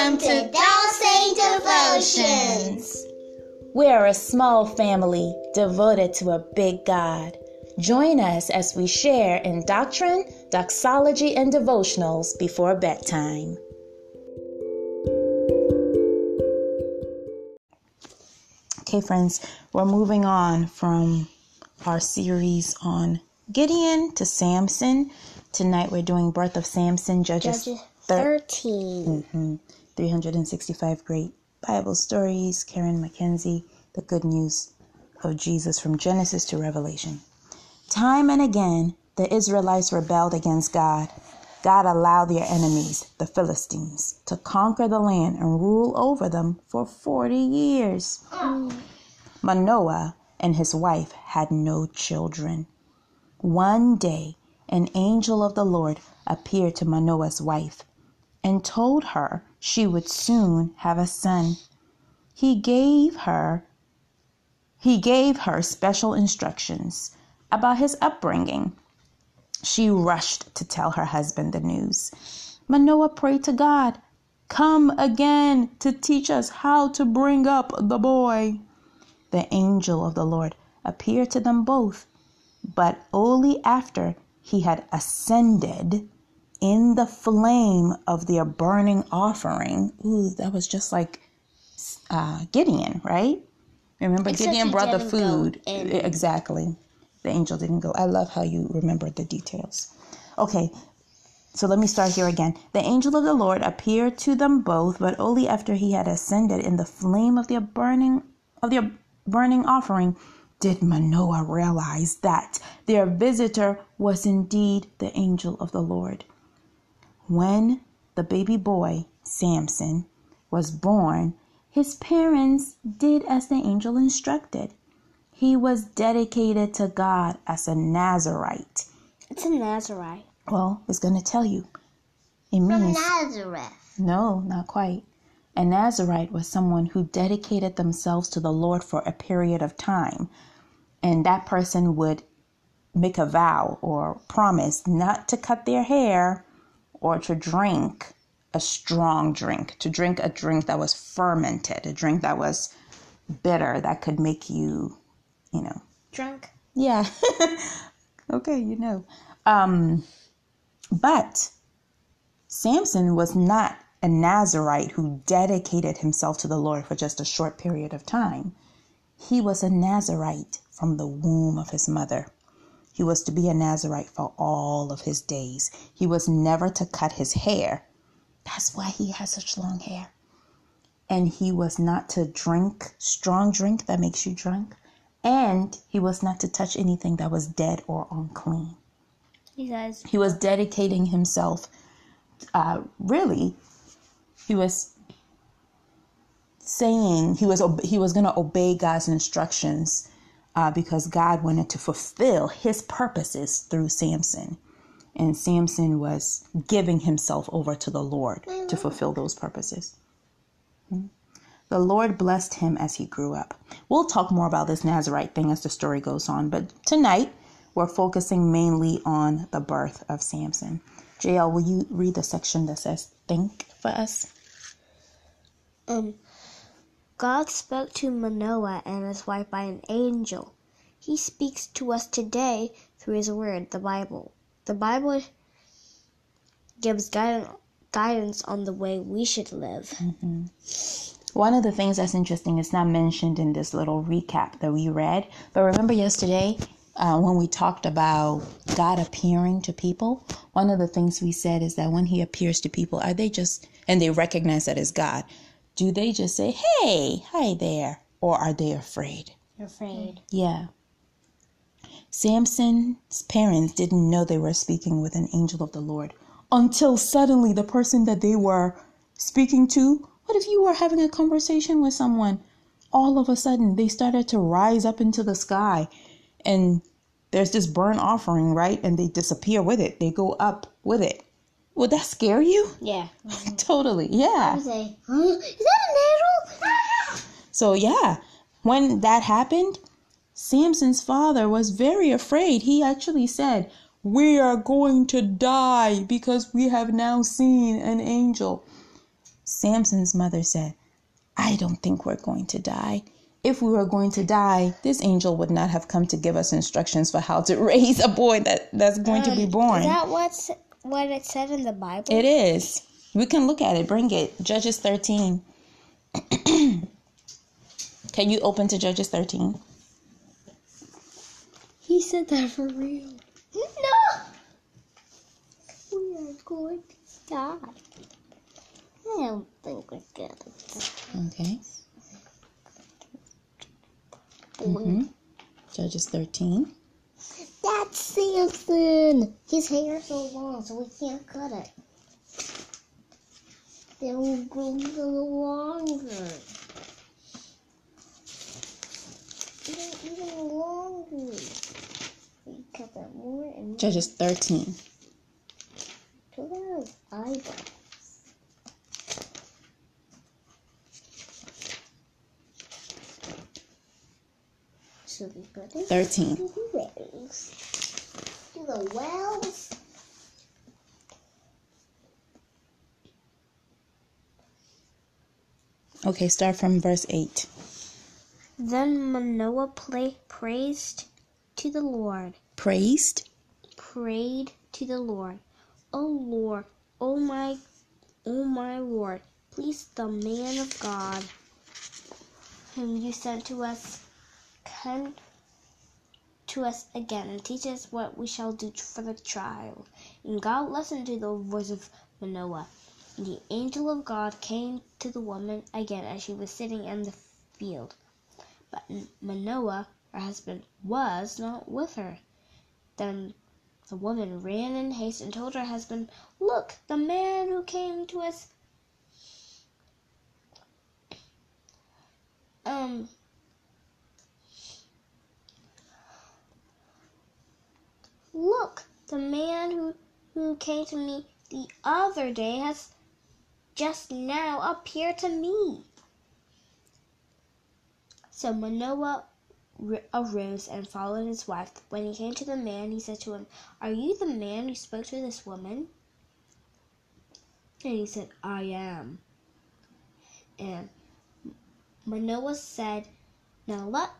Welcome to Dolce Devotions. We're a small family devoted to a big God. Join us as we share in doctrine, doxology, and devotionals before bedtime. Okay, friends, we're moving on from our series on Gideon to Samson. Tonight we're doing Birth of Samson, Judges, Judges thir- 13. Mhm. 365 Great Bible Stories, Karen McKenzie, The Good News of Jesus from Genesis to Revelation. Time and again, the Israelites rebelled against God. God allowed their enemies, the Philistines, to conquer the land and rule over them for 40 years. Manoah and his wife had no children. One day, an angel of the Lord appeared to Manoah's wife and told her she would soon have a son. He gave her he gave her special instructions about his upbringing. She rushed to tell her husband the news. Manoah prayed to God, "Come again to teach us how to bring up the boy." The angel of the Lord appeared to them both, but only after he had ascended in the flame of their burning offering. Ooh, that was just like uh, Gideon, right? Remember, Except Gideon brought the food. Exactly. The angel didn't go. I love how you remember the details. Okay, so let me start here again. The angel of the Lord appeared to them both, but only after he had ascended in the flame of their burning of their burning offering did Manoah realize that their visitor was indeed the angel of the Lord. When the baby boy, Samson, was born, his parents did as the angel instructed. He was dedicated to God as a Nazarite. It's a Nazarite. Well, it's going to tell you. It means. From Nazareth. no, not quite. A Nazarite was someone who dedicated themselves to the Lord for a period of time. And that person would make a vow or promise not to cut their hair or to drink a strong drink, to drink a drink that was fermented, a drink that was bitter, that could make you, you know, Drunk. yeah. okay, you know. Um, but Samson was not a Nazarite who dedicated himself to the Lord for just a short period of time. He was a Nazarite from the womb of his mother. He was to be a Nazarite for all of his days. He was never to cut his hair. That's why he has such long hair. And he was not to drink strong drink that makes you drunk. And he was not to touch anything that was dead or unclean. You guys. He was dedicating himself, uh, really, he was saying he was he was going to obey God's instructions uh, because God wanted to fulfill His purposes through Samson, and Samson was giving himself over to the Lord to fulfill those purposes. Hmm. The Lord blessed him as he grew up. We'll talk more about this Nazarite thing as the story goes on, but tonight we're focusing mainly on the birth of Samson. JL, will you read the section that says think for us? Um, God spoke to Manoah and his wife by an angel. He speaks to us today through his word, the Bible. The Bible gives guidance on the way we should live. One of the things that's interesting is not mentioned in this little recap that we read, but remember yesterday uh, when we talked about God appearing to people, one of the things we said is that when He appears to people, are they just, and they recognize that as God, do they just say, hey, hi there, or are they afraid? Afraid. Yeah. Samson's parents didn't know they were speaking with an angel of the Lord until suddenly the person that they were speaking to, what if you were having a conversation with someone? All of a sudden, they started to rise up into the sky and there's this burnt offering, right? And they disappear with it. They go up with it. Would that scare you? Yeah. Totally. Yeah. say, huh? Is that arrow? So, yeah, when that happened, Samson's father was very afraid. He actually said, We are going to die because we have now seen an angel. Samson's mother said, I don't think we're going to die. If we were going to die, this angel would not have come to give us instructions for how to raise a boy that, that's going to be born. Is that what's what it said in the Bible? It is. We can look at it. Bring it. Judges 13. can you open to Judges 13? He said that for real. No! We are going to die. I don't think we're gonna die. Okay. hmm Judges 13. That's Samson! His hair's so long, so we can't cut it. Then we'll grow a little longer. Even, even longer. We cut that more and more Judges 13. to those eyeballs. So we put it 13. to the wells. The wells. Okay, start from verse 8. Then Manoah play, praised to the Lord, Praised. prayed to the Lord. O Lord, O my, O my Lord, please the man of God whom you sent to us, come to us again and teach us what we shall do for the child. And God listened to the voice of Manoah. And the angel of God came to the woman again as she was sitting in the field. But Manoah, her husband, was not with her. Then the woman ran in haste and told her husband, Look, the man who came to us. Um. Look, the man who, who came to me the other day has just now appeared to me. So Manoah arose and followed his wife. When he came to the man, he said to him, Are you the man who spoke to this woman? And he said, I am. And Manoah said, Now let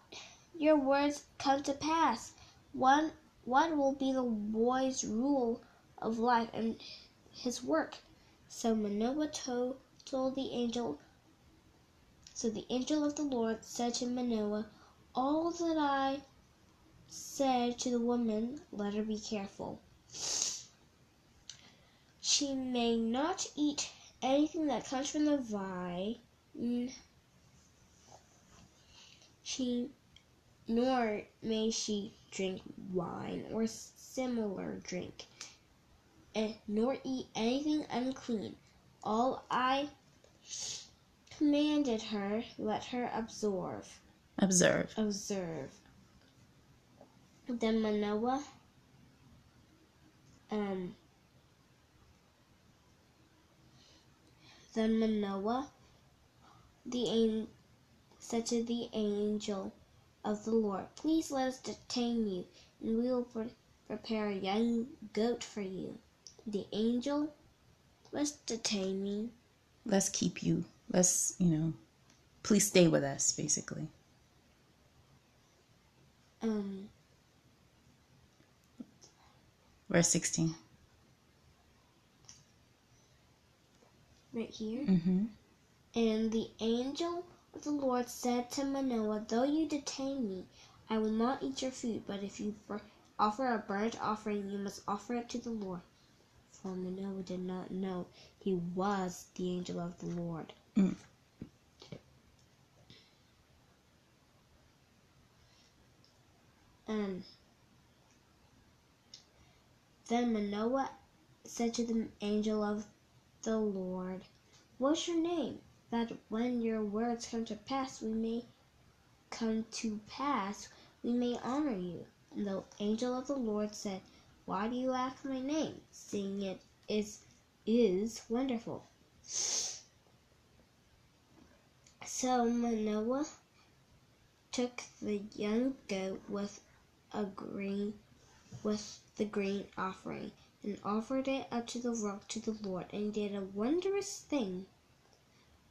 your words come to pass. One, what will be the boy's rule of life and his work? So Manoah told, the angel so the angel of the Lord said to Manoah, All that I said to the woman, let her be careful. She may not eat anything that comes from the vine. She nor may she drink wine or similar drink, and nor eat anything unclean. All I commanded her, let her absorb, Observe. observe. Then Manoah, um, then Manoah, the an- said to the angel of the Lord, Please let us detain you, and we will pre- prepare a young goat for you. The angel, let's detain me. Let's keep you. Let's, you know, please stay with us, basically. Um, Verse 16. right here. Mm-hmm. And the angel the Lord said to Manoah, Though you detain me, I will not eat your food, but if you offer a burnt offering, you must offer it to the Lord. For Manoah did not know he was the angel of the Lord. Mm. Um, then Manoah said to the angel of the Lord, What's your name? That when your words come to pass, we may come to pass, we may honor you. And the angel of the Lord said, Why do you ask my name, seeing it is is wonderful? So Manoah took the young goat with a grain with the green offering and offered it up to the rock to the Lord and did a wondrous thing.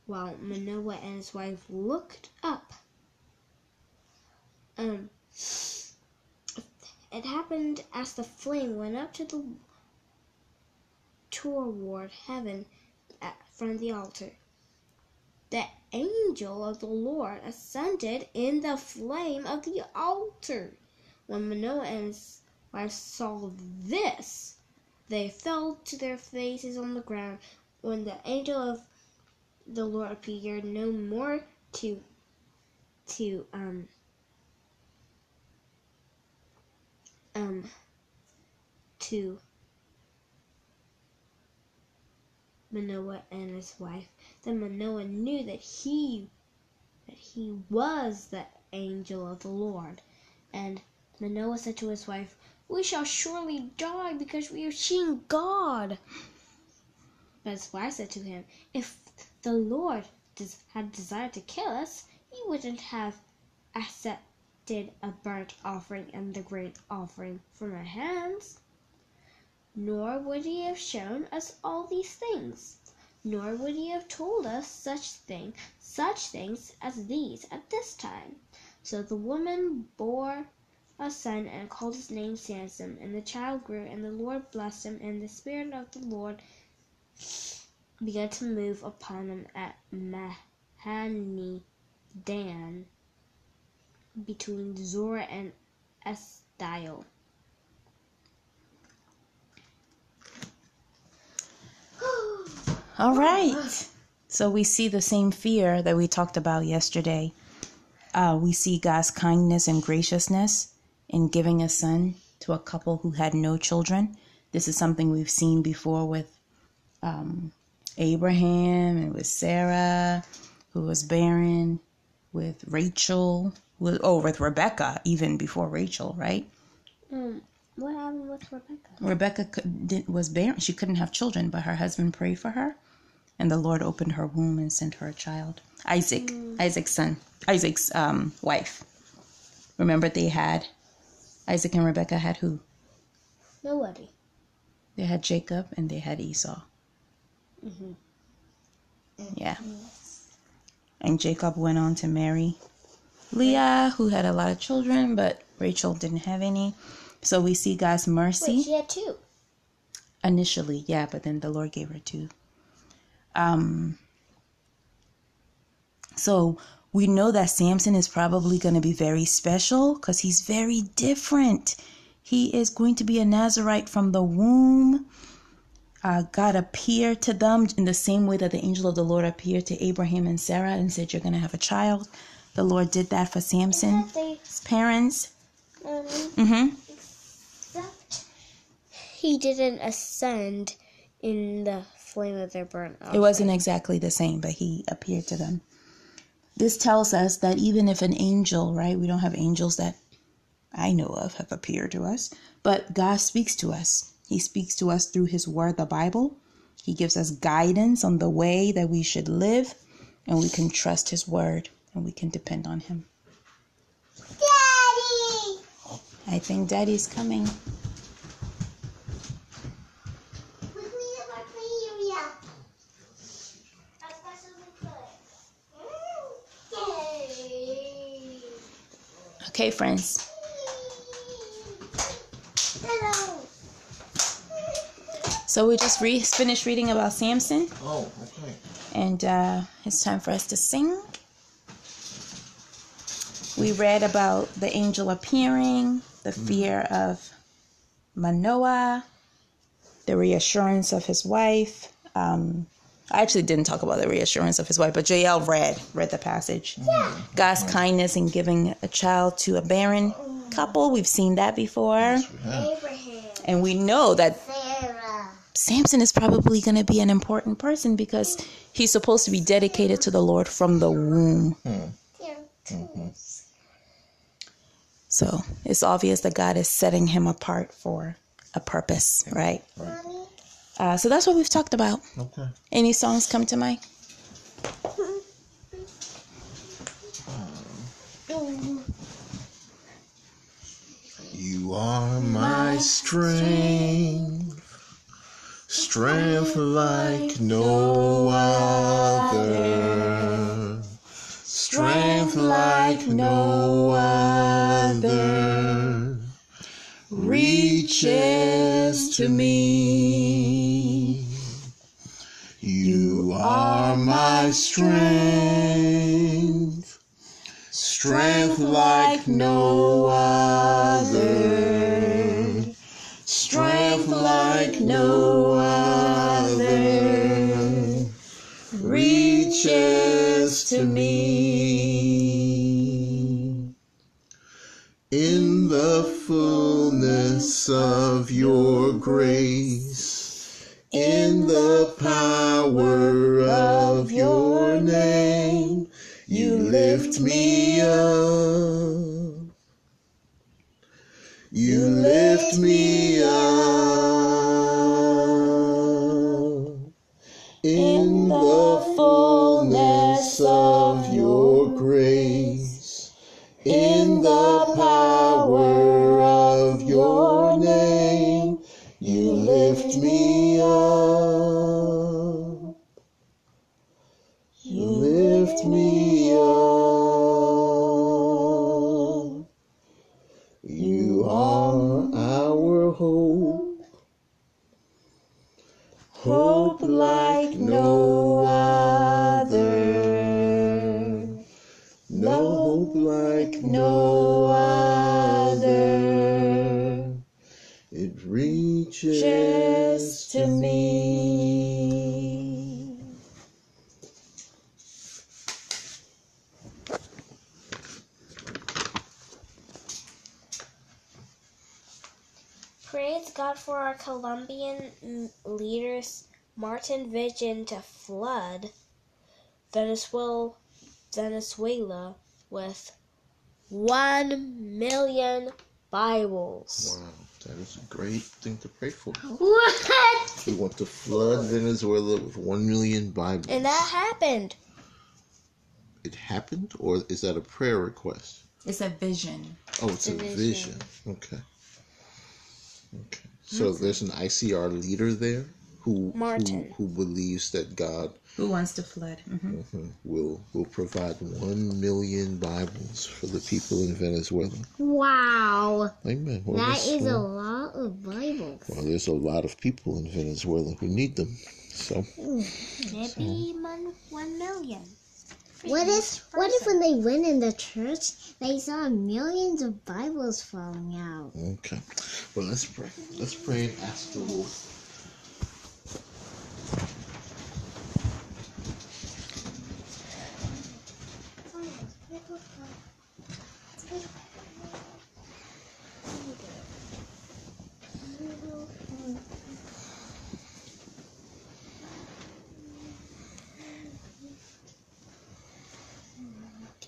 While Manoah and his wife looked up. Um, it happened as the flame went up to the toward heaven at, from the altar. The angel of the Lord ascended in the flame of the altar. When Manoah and his wife saw this, they fell to their faces on the ground. When the angel of the Lord appeared no more to to um um to Manoah and his wife. Then Manoah knew that he that he was the angel of the Lord. And Manoah said to his wife, We shall surely die because we have seen God. But his wife said to him, If the Lord had desired to kill us, he wouldn't have accepted a burnt offering and the grain offering from our hands nor would he have shown us all these things, nor would he have told us such things as these at this time. So the woman bore a son and called his name Samson, and the child grew, and the Lord blessed him, and the spirit of the Lord began to move upon him at Mahaneh Dan between Zorah and Eshtaol. All right. So we see the same fear that we talked about yesterday. Uh, we see God's kindness and graciousness in giving a son to a couple who had no children. This is something we've seen before with um, Abraham and with Sarah, who was barren, with Rachel, with, oh, with Rebecca, even before Rachel, right? Um, what happened with Rebecca? Rebecca could, did, was barren. She couldn't have children, but her husband prayed for her, and the Lord opened her womb and sent her a child. Isaac, Isaac's son, Isaac's um, wife. Remember, they had Isaac and Rebecca had who? Nobody. They had Jacob and they had Esau. Mhm. Yeah. And Jacob went on to marry Leah, who had a lot of children, but Rachel didn't have any. So we see God's mercy. Wait, she had two. Initially, yeah, but then the Lord gave her two. Um, so we know that Samson is probably going to be very special because he's very different. He is going to be a Nazarite from the womb. Uh, God appeared to them in the same way that the angel of the Lord appeared to Abraham and Sarah and said, You're going to have a child. The Lord did that for Samson's parents. um, hmm he didn't ascend in the flame of their burnt offering. It wasn't exactly the same, but he appeared to them. This tells us that even if an angel, right, we don't have angels that I know of have appeared to us, but God speaks to us. He speaks to us through His Word, the Bible. He gives us guidance on the way that we should live, and we can trust His Word and we can depend on Him. Daddy! I think Daddy's coming. Okay, friends. So we just re- finished reading about Samson. Oh, okay. and uh, it's time for us to sing. We read about the angel appearing, the fear of Manoah, the reassurance of his wife. Um, I actually didn't talk about the reassurance of his wife, but JL read read the passage. Yeah. God's kindness in giving a child to a barren couple. We've seen that before, Yeah. Abraham. and we know that Sarah. Samson is probably going to be an important person because he's supposed to be dedicated to the Lord from the womb. So it's obvious that God is setting him apart for a purpose, right? Uh, so that's what we've talked about. Okay. Any songs come to mind? You are my strength, strength like no other. Strength like no other. reaches to me. You are my strength, strength. Like no other, strength like no to me. In the fullness of your grace, in the power of your name, you lift me up. You lift me No hope like no other. It reaches to me. Praise God for our Colombian leaders' Martin vision to flood Venezuela, Venezuela with one million Bibles. Wow, that is a great thing to pray for. What? We want to flood Venezuela with one million Bibles. And that happened. it happened, or is that a prayer request? It's a vision. Oh, it's a a vision. vision. Okay. Okay. So there's an ICR leader there who Martin. who, who believes that God Who wants to flood? hmm mhm, will will provide one million Bibles for the people in Venezuela. Wow. Amen. Well, that's- is a lot of Bibles. well, there's a lot of people in Venezuela who need them. So Maybe one, one million. What if what if when they went in the church they saw millions of Bibles falling out? okay. Well, let's pray. Let's pray and ask the Lord.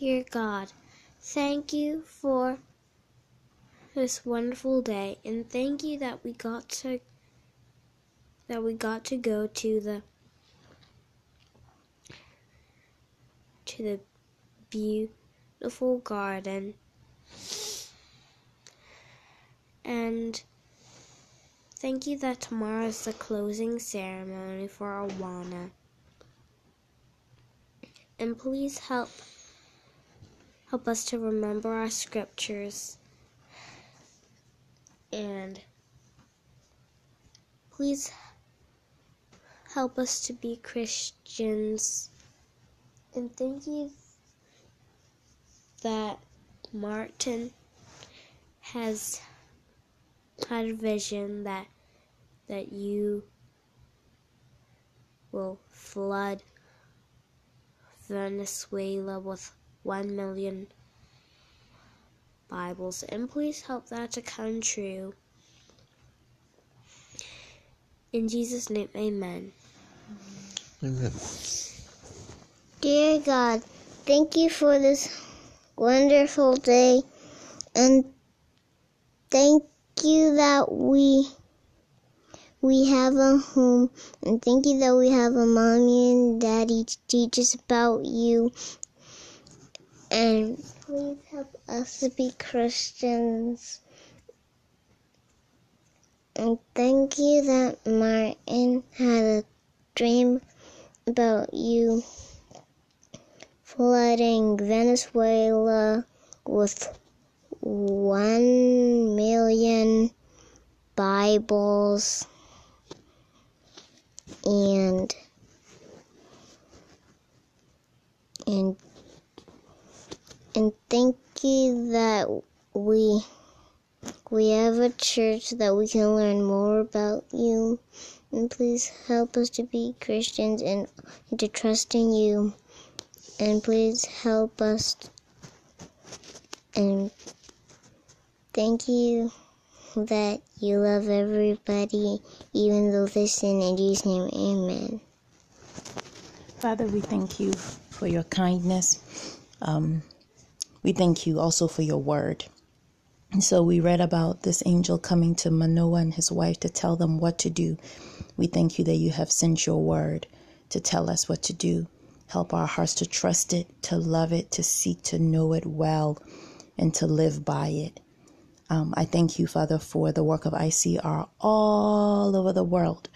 Dear God, thank you for this wonderful day and thank you that we got to that we got to go to the to the beautiful garden. And thank you that tomorrow is the closing ceremony for Awana. And please help help us to remember our scriptures. And please help us to be Christians. And thank you that Martin has had a vision that that you will flood Venezuela with 1 million Bibles, and please help that to come true. In Jesus' name, amen. Amen. Dear God, thank you for this wonderful day and thank you that we we have a home and thank you that we have a mommy and daddy to teach us about you and please help us to be Christians. And thank you that Martin had a dream about you flooding Venezuela with 1 million Bibles and and and thank you that we we have a church that we can learn more about you. And please help us to be Christians and, to trust in you. And please help us and thank you that you love everybody even though they sin in Jesus name. Amen. Father, we thank you for your kindness. Um, we thank you also for your word. And so we read about this angel coming to Manoah and his wife to tell them what to do. We thank you that you have sent your word to tell us what to do. Help our hearts to trust it, to love it, to seek to know it well, and to live by it. Um, I thank you, Father, for the work of ICR all over the world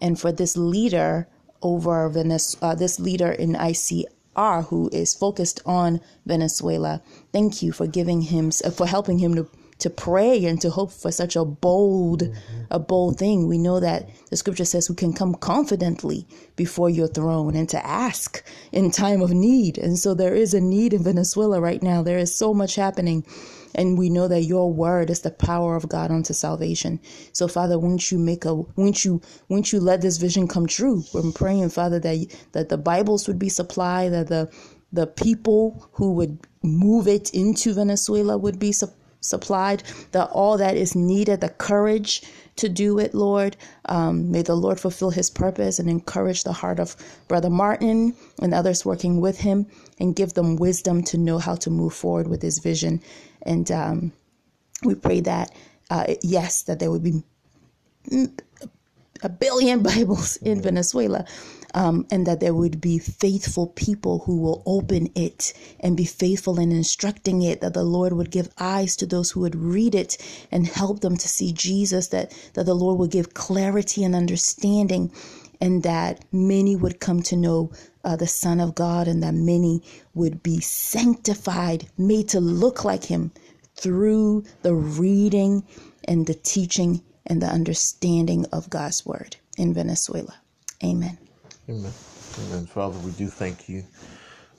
and for this leader over Venezuela, uh, this leader in ICR who is focused on Venezuela. Thank you for giving him, for helping him to to pray and to hope for such a bold, mm-hmm. a bold thing. We know that the scripture says we can come confidently before your throne and to ask in time of need. And so there is a need in Venezuela right now. There is so much happening. And we know that your word is the power of God unto salvation. So, Father, won't you make a, won't you, won't you let this vision come true? We're praying, Father, that that the Bibles would be supplied, that the the people who would move it into Venezuela would be supplied, that all that is needed, the courage to do it, Lord. Um, may the Lord fulfill his purpose and encourage the heart of Brother Martin and others working with him and give them wisdom to know how to move forward with his vision. And um, we pray that, uh, yes, that there would be a billion Bibles in Venezuela, um, and that there would be faithful people who will open it and be faithful in instructing it, that the Lord would give eyes to those who would read it and help them to see Jesus, that, that the Lord would give clarity and understanding, and that many would come to know uh, the Son of God, and that many would be sanctified, made to look like Him through the reading and the teaching and the understanding of God's Word in Venezuela. Amen. Amen. Amen. Father, we do thank you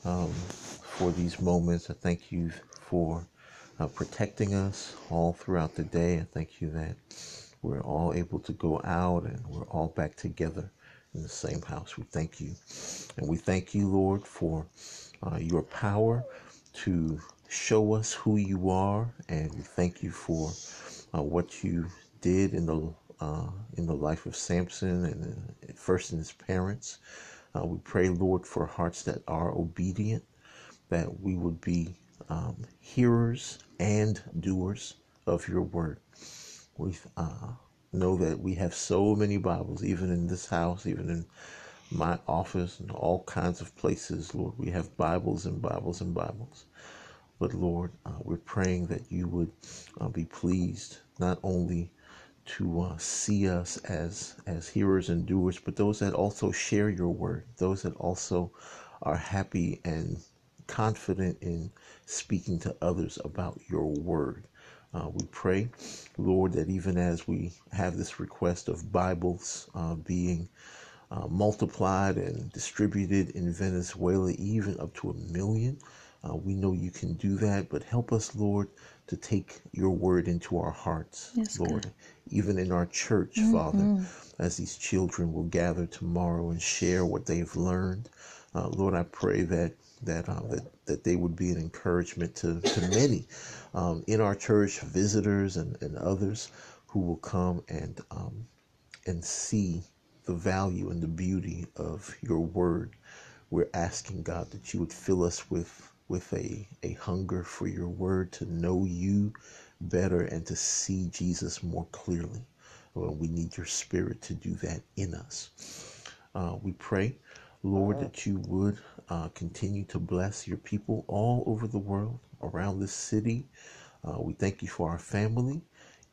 um, for these moments. I thank you for uh, protecting us all throughout the day. I thank you that we're all able to go out and we're all back together in the same house. We thank you. And we thank you, Lord, for uh, your power to show us who you are. And we thank you for uh, what you did in the uh, in the life of Samson and uh, first in his parents. Uh, we pray, Lord, for hearts that are obedient, that we would be um, hearers and doers of your word. We uh, know that we have so many Bibles, even in this house, even in my office, and all kinds of places, Lord. We have Bibles and Bibles and Bibles. But Lord, uh, we're praying that you would uh, be pleased not only to uh, see us as as hearers and doers, but those that also share your word, those that also are happy and confident in speaking to others about your word. Uh, we pray, Lord, that even as we have this request of Bibles uh, being uh, multiplied and distributed in Venezuela, even up to a million, uh, we know you can do that, but help us, Lord, to take your word into our hearts, yes, Lord, God. even in our church, mm-hmm. Father, as these children will gather tomorrow and share what they've learned. Uh, Lord, I pray that that, uh, that that they would be an encouragement to, to many um, in our church, visitors and, and others who will come and um, and see the value and the beauty of your word. We're asking God that you would fill us with with a, a hunger for your word to know you better and to see Jesus more clearly. Well, we need your spirit to do that in us. Uh, we pray, Lord, that you would uh, continue to bless your people all over the world, around this city. Uh, we thank you for our family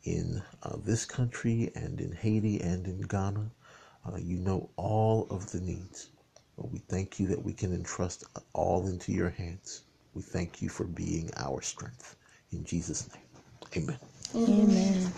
in uh, this country and in Haiti and in Ghana. Uh, you know all of the needs. we thank you that we can entrust all into your hands. We thank you for being our strength. In Jesus' name, amen. Amen.